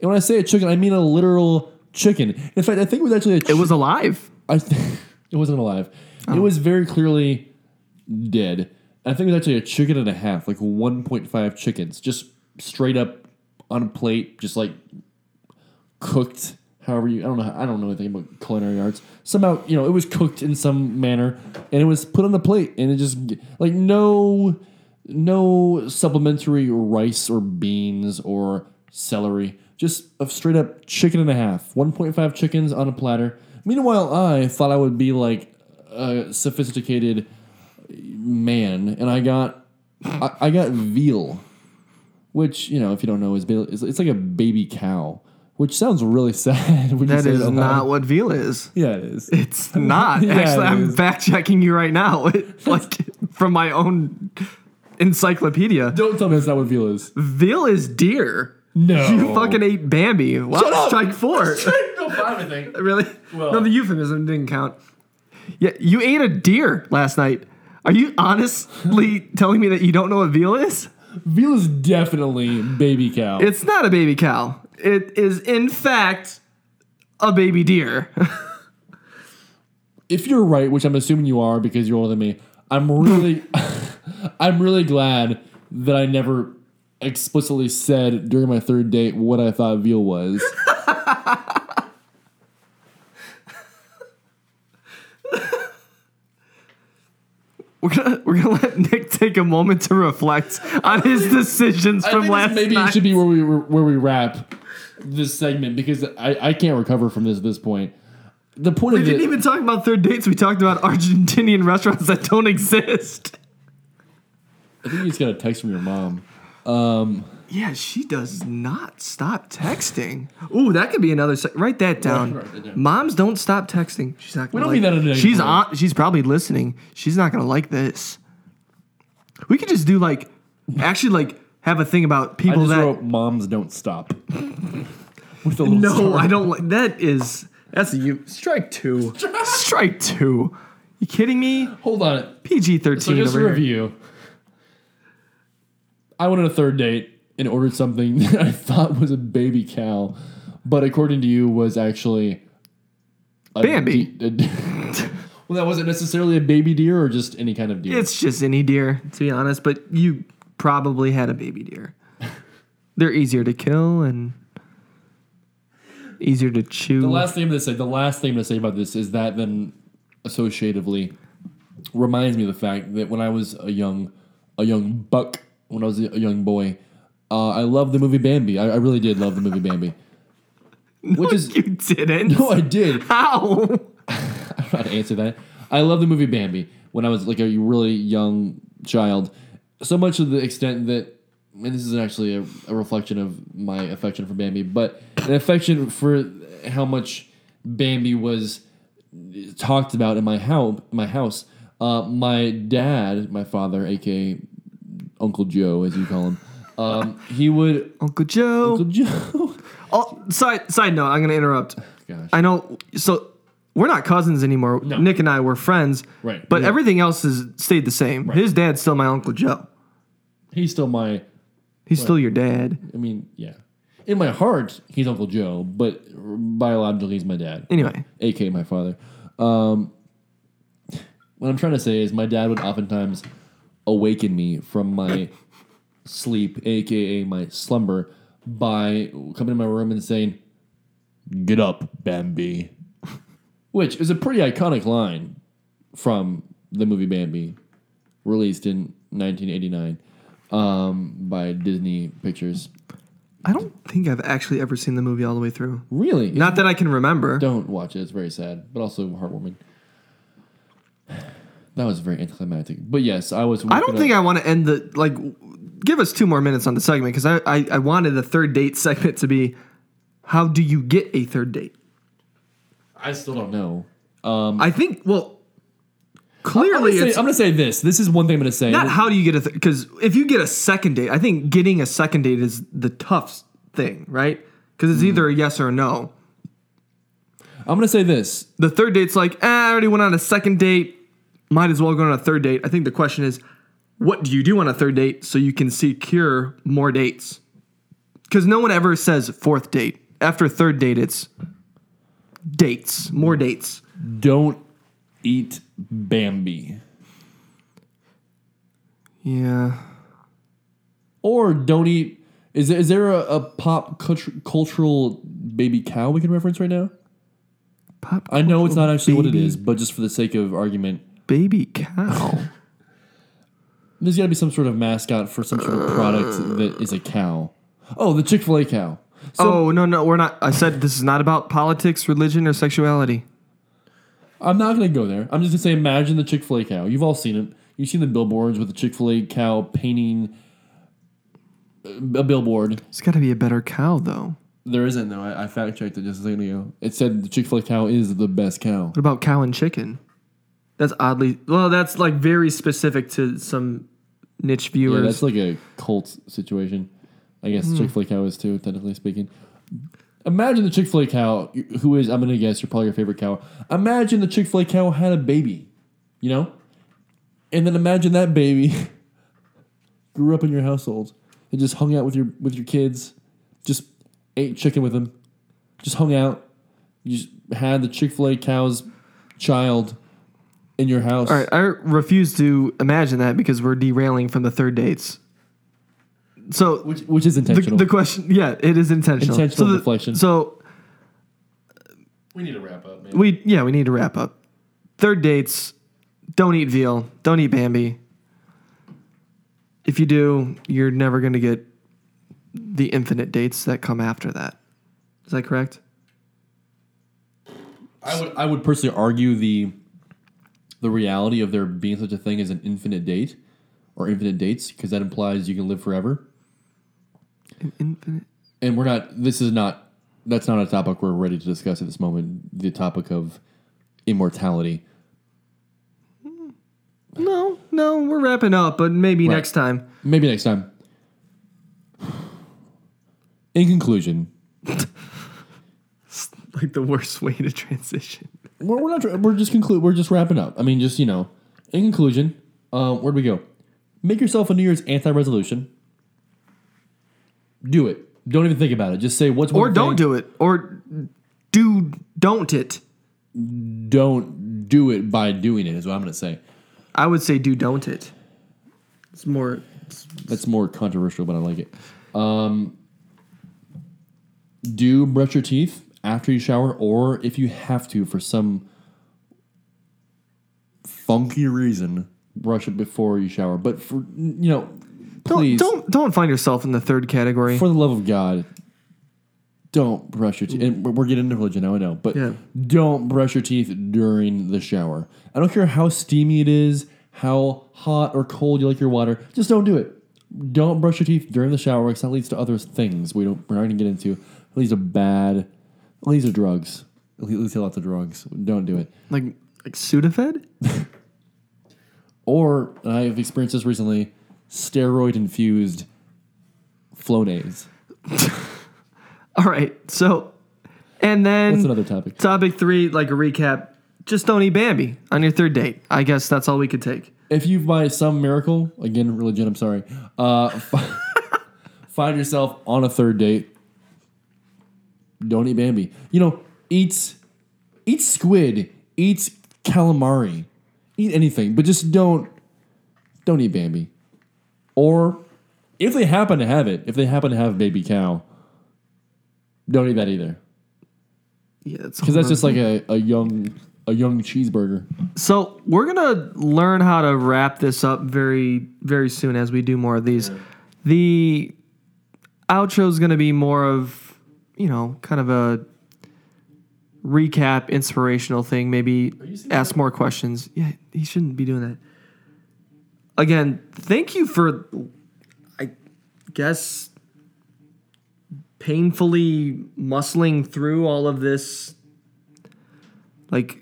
And when i say a chicken i mean a literal chicken. In fact i think it was actually a It was alive. I th- it wasn't alive. It oh. was very clearly dead. I think it was actually a chicken and a half, like 1.5 chickens, just straight up on a plate, just like cooked. However you, I don't know, I don't know anything about culinary arts. Somehow, you know, it was cooked in some manner, and it was put on the plate, and it just like no, no supplementary rice or beans or celery, just a straight up chicken and a half, 1.5 chickens on a platter. Meanwhile, I thought I would be like a sophisticated man, and I got I, I got veal, which you know, if you don't know, is is it's like a baby cow, which sounds really sad. When you say is loud. not what veal is. Yeah, it is. It's not. Yeah, Actually, it I'm is. fact checking you right now. It, like from my own encyclopedia. Don't tell me that's not what veal is. Veal is deer. No, You fucking ate Bambi. Wow, Shut up. strike find really? Well- no, the euphemism didn't count. Yeah, you ate a deer last night. Are you honestly telling me that you don't know what veal is? Veal is definitely baby cow. It's not a baby cow. It is, in fact, a baby deer. if you're right, which I'm assuming you are because you're older than me, I'm really, I'm really glad that I never explicitly said during my third date what I thought veal was. We're gonna we're gonna let Nick take a moment to reflect on his decisions from last this maybe night. it should be where we where we wrap this segment because I, I can't recover from this at this point. The point we of didn't it, even talk about third dates. We talked about Argentinian restaurants that don't exist. I think you just got a text from your mom. Um, Yeah, she does not stop texting. Ooh, that could be another. Se- write that down. write that down. Moms don't stop texting. She's not. Gonna don't like, mean that a negative She's on. She's probably listening. She's not gonna like this. We could just do like, actually like have a thing about I people just that. wrote "Moms don't stop." With a little no. I don't like. That is that's a you strike two. strike two. You kidding me? Hold on. PG thirteen. So just to over here. review, I went on a third date and ordered something that I thought was a baby cow, but according to you was actually a Bambi. de- a- well, that wasn't necessarily a baby deer or just any kind of deer. It's just any deer, to be honest. But you probably had a baby deer. They're easier to kill and easier to chew. the last thing I'm gonna say. The last thing gonna say about this is that then associatively reminds me of the fact that when I was a young a young buck, when I was a young boy, uh, I love the movie Bambi. I, I really did love the movie Bambi. Which is you didn't. no, I did. How? I don't know how to answer that. I love the movie Bambi when I was like a really young child. So much to the extent that, and this is actually a, a reflection of my affection for Bambi, but an affection for how much Bambi was talked about in my house. My house. Uh, my dad, my father, aka Uncle Joe, as you call him, um, he would Uncle Joe. Uncle Joe. Oh, side side note. I'm gonna interrupt. Gosh. I know. So we're not cousins anymore. No. Nick and I were friends. Right. But Yeah. everything else has stayed the same. His dad's still my Uncle Joe. He's still my He's still your dad. I mean, yeah. In my heart, he's Uncle Joe, but biologically, he's my dad, Anyway, aka my father. Um, what I'm trying to say is, my dad would oftentimes awaken me from my sleep, aka my slumber, by coming to my room and saying, "Get up, Bambi," which is a pretty iconic line from the movie Bambi, released in 1989 um, by Disney Pictures. I don't think I've actually ever seen the movie all the way through. Really? Not that I can remember. Don't watch it. It's very sad, but also heartwarming. That was very anticlimactic. But yes, I was. I don't think I want to end the like. Give us two more minutes on the segment because I, I I wanted the third date segment to be, how do you get a third date? I still don't know. I think well, I'm clearly gonna, say, I'm gonna say this. This is one thing I'm gonna say. not how do you get a because if you get a second date, I think getting a second date is the tough thing, right? Because it's either a yes or a no. I'm gonna say this. The third date's like, eh, I already went on a second date. Might as well go on a third date. I think the question is, what do you do on a third date so you can secure more dates? Because no one ever says fourth date. After third date, it's dates, more dates. Don't eat Bambi, Yeah. or don't eat. Is there, is there a, a pop cultu- cultural baby cow we can reference right now? Pop I know it's not actually what it is, but just for the sake of argument, Baby cow. There's got to be some sort of mascot for some sort of product that is a cow. Oh, the Chick Fil A cow. So oh no no we're not. I said this is not about politics, religion, or sexuality. I'm not going to go there. I'm just going to say, imagine the Chick Fil A cow. You've all seen it. You've seen the billboards with the Chick Fil A cow painting uh, a billboard. It's got to be a better cow though. There isn't though. I, I fact checked it just a second ago. It said the Chick Fil A cow is the best cow. What about cow and chicken? That's oddly well. That's like very specific to some niche viewers. Yeah, that's like a cult situation. I guess hmm. Chick Fil A cow is too, technically speaking. Imagine the Chick Fil A cow, who is I'm gonna guess you're probably your favorite cow. Imagine the Chick Fil A cow had a baby, you know, and then imagine that baby grew up in your household and just hung out with your with your kids, just ate chicken with them, just hung out. You just had the Chick Fil A cow's child in your house. All right, I refuse to imagine that because we're derailing from the third dates. So Which, which is the, intentional. the question, yeah, it is intentional. Intentional so the- deflection. So we need to wrap up, man. we, yeah, we need to wrap up. Third dates, don't eat veal. Don't eat Bambi. If you do, you're never going to get the infinite dates that come after that. Is that correct? I would I would personally argue the the reality of there being such a thing as an infinite date or infinite dates because that implies you can live forever. An infinite. And we're not. This is not. That's not a topic we're ready to discuss at this moment. The topic of immortality. No, no, we're wrapping up, but maybe Right. next time. Maybe next time. In conclusion, Like the worst way to transition. We're, we're not. We're just conclude. We're just wrapping up. I mean, just you know. In conclusion, um, where do we go? Make yourself a New Year's anti-resolution. Do it. Don't even think about it. Just say what's Or don't thing- do it. Or do don't it. Don't do it by doing it. Is what I'm going to say. I would say do don't it. It's more That's more controversial, but I like it. Um, do brush your teeth after you shower, or if you have to for some funky reason, brush it before you shower. But for you know, don't please, don't don't find yourself in the third category. for the love of God, don't brush your teeth. And we're- we're getting into religion now, I know, but Yeah. don't brush your teeth during the shower. I don't care how steamy it is, how hot or cold you like your water. Just don't do it. Don't brush your teeth during the shower because that leads to other things we don't. We're not going to get into. It leads to bad. Leads to drugs. Leads to lots of drugs. Don't do it. like like Sudafed? Or and I've experienced this recently: steroid infused Flonase. All right. So and then That's another topic. topic 3 like a recap, just don't eat Bambi on your third date. I guess that's all we could take. if you by some miracle, again, religion, I'm sorry, uh, fi- find yourself on a third date, don't eat Bambi. You know, eat, eat squid, eat calamari, eat anything, but just don't, don't eat Bambi. Or if they happen to have it, if they happen to have baby cow, don't eat that either. Yeah, that's Because that's just like a, a young a young cheeseburger. So we're gonna learn how to wrap this up very, very soon as we do more of these. The outro is gonna be more of, you know, kind of a recap, inspirational thing. Maybe ask more questions. Yeah, he shouldn't be doing that. Again, thank you for, I guess, painfully muscling through all of this, like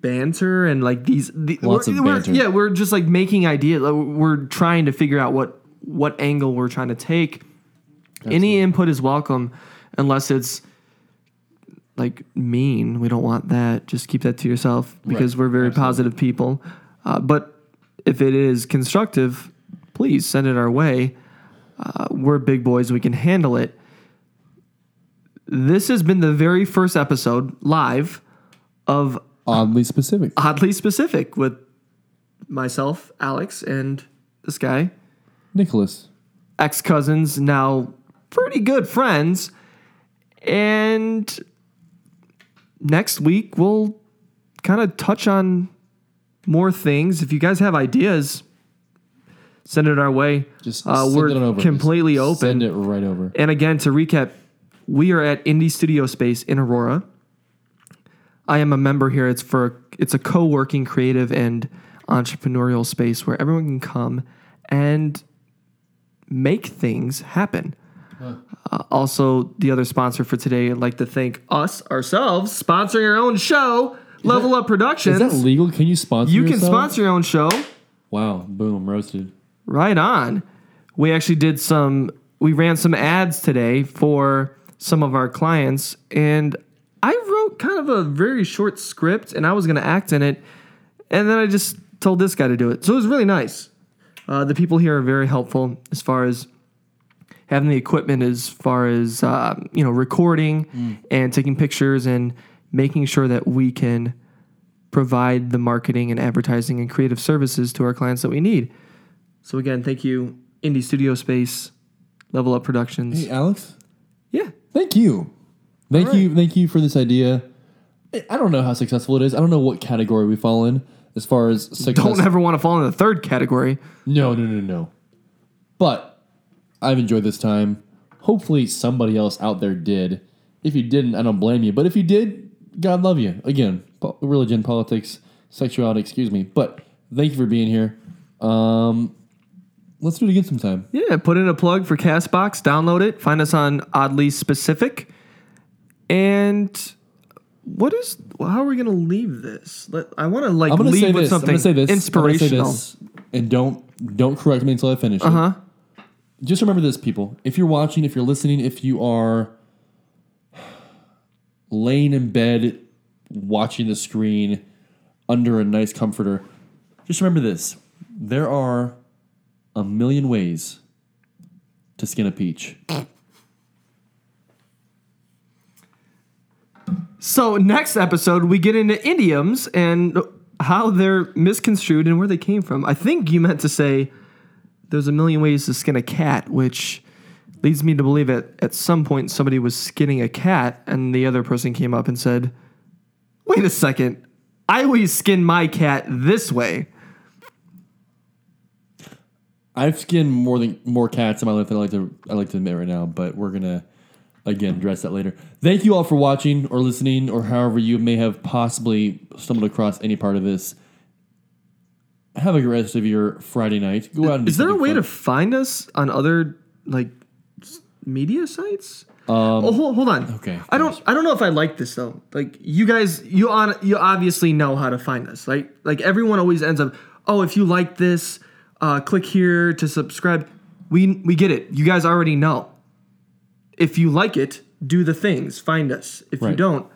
banter and like these the, Lots we're- of we're- banter. yeah, we're just like making ideas. Like, We're trying to figure out what what angle we're trying to take. Any input is welcome, unless it's like mean. We don't want that. Just keep that to yourself because Right. we're very Absolutely. positive people. Uh, but if it is constructive, please send it our way. Uh, we're big boys. We can handle it. This has been the very first episode live of Oddly specific. Oddly Specific with myself, Alex, and this guy, Nicholas. ex cousins, now pretty good friends. And next week, we'll kind of touch on more things. If you guys have ideas, send it our way. Just uh, send we're it over. completely Just open. Send it right over. And again, to recap, we are at Indie Studio Space in Aurora. I am a member here. It's for it's a co-working, creative, and entrepreneurial space where everyone can come and make things happen. Uh, also, the other sponsor for today, I'd like to thank us ourselves sponsoring our own show, Level Up Productions. Is that legal? Can you sponsor? you can yourself? sponsor your own show. Wow! Boom! Roasted. Right on. We actually did some, we ran some ads today for some of our clients, and I wrote kind of a very short script, and I was going to act in it, and then I just told this guy to do it. So it was really nice. Uh, the people here are very helpful as far as having the equipment, as far as uh, you know, recording and taking pictures and making sure that we can provide the marketing and advertising and creative services to our clients that we need. So again, thank you, Indie Studio Space, Level Up Productions. Hey, Alex. Yeah, Thank you. Thank right. you. Thank you for this idea. I- I don't know how successful it is. I don't know what category we fall in. as far as success. Don't ever want to fall in the third category. No, no, no, no. But I've enjoyed this time. Hopefully, somebody else out there did. If you didn't, I don't blame you. But if you did, God love you. Again, po- religion, politics, sexuality, excuse me. But thank you for being here. Um, let's do it again sometime. Yeah, put in a plug for Castbox. Download it. Find us on Oddly Specific. And what is? How are we gonna leave this? Let, I want to like I'm gonna leave say with this. I'm something gonna say this. I'm gonna say inspirational. this, and don't don't correct me until I finish. Uh huh. Just remember this, people. If you're watching, if you're listening, if you are laying in bed watching the screen under a nice comforter, just remember this. There are a million ways to skin a peach. So next episode we get into idioms and how they're misconstrued and where they came from. I think you meant to say there's a million ways to skin a cat, which leads me to believe that at some point somebody was skinning a cat and the other person came up and said, "Wait a second, I always skin my cat this way." I've skinned more than more cats in my life than I like to I like to admit right now, but we're gonna again address that later. Thank you all for watching or listening or however you may have possibly stumbled across any part of this. Have a great rest of your Friday night. Go out and Is there a way fun. to find us on other like media sites? oh, hold, hold on. okay, I don't. I don't know if I like this though. Like you guys, you on you obviously know how to find us. Like like everyone always ends up. Oh, if you like this, uh, click here to subscribe. We we get it. You guys already know. If you like it, do the things. Find us. If you don't,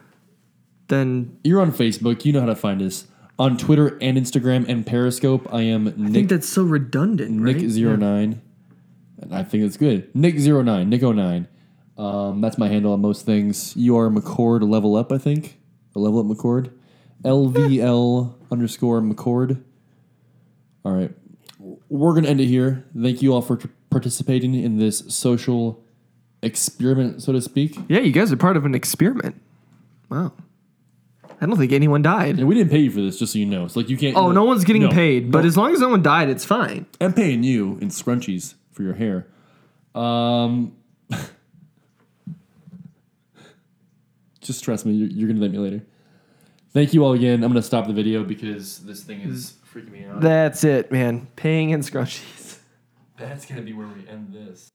then You're on Facebook. You know how to find us on Twitter and Instagram and Periscope. I am Nick. I think that's so redundant. right? Nick 09 And I think it's good. Nick 09 Nick 09 Um, that's my handle on most things. You are McCord level up. I think a level up McCord. LVL underscore McCord. All right, we're gonna end it here. Thank you all for participating in this social experiment, so to speak. Yeah, you guys are part of an experiment. Wow. I don't think anyone died. And we didn't pay you for this, just so you know. It's like you can't. Oh, no one's getting No. paid. But No. as long as no one died, it's fine. I'm paying you in scrunchies for your hair. Um, just trust me, you're, you're gonna thank me later. Thank you all again. I'm gonna stop the video because this thing is freaking me out. That's it, man. Paying in scrunchies. That's gonna be where we end this.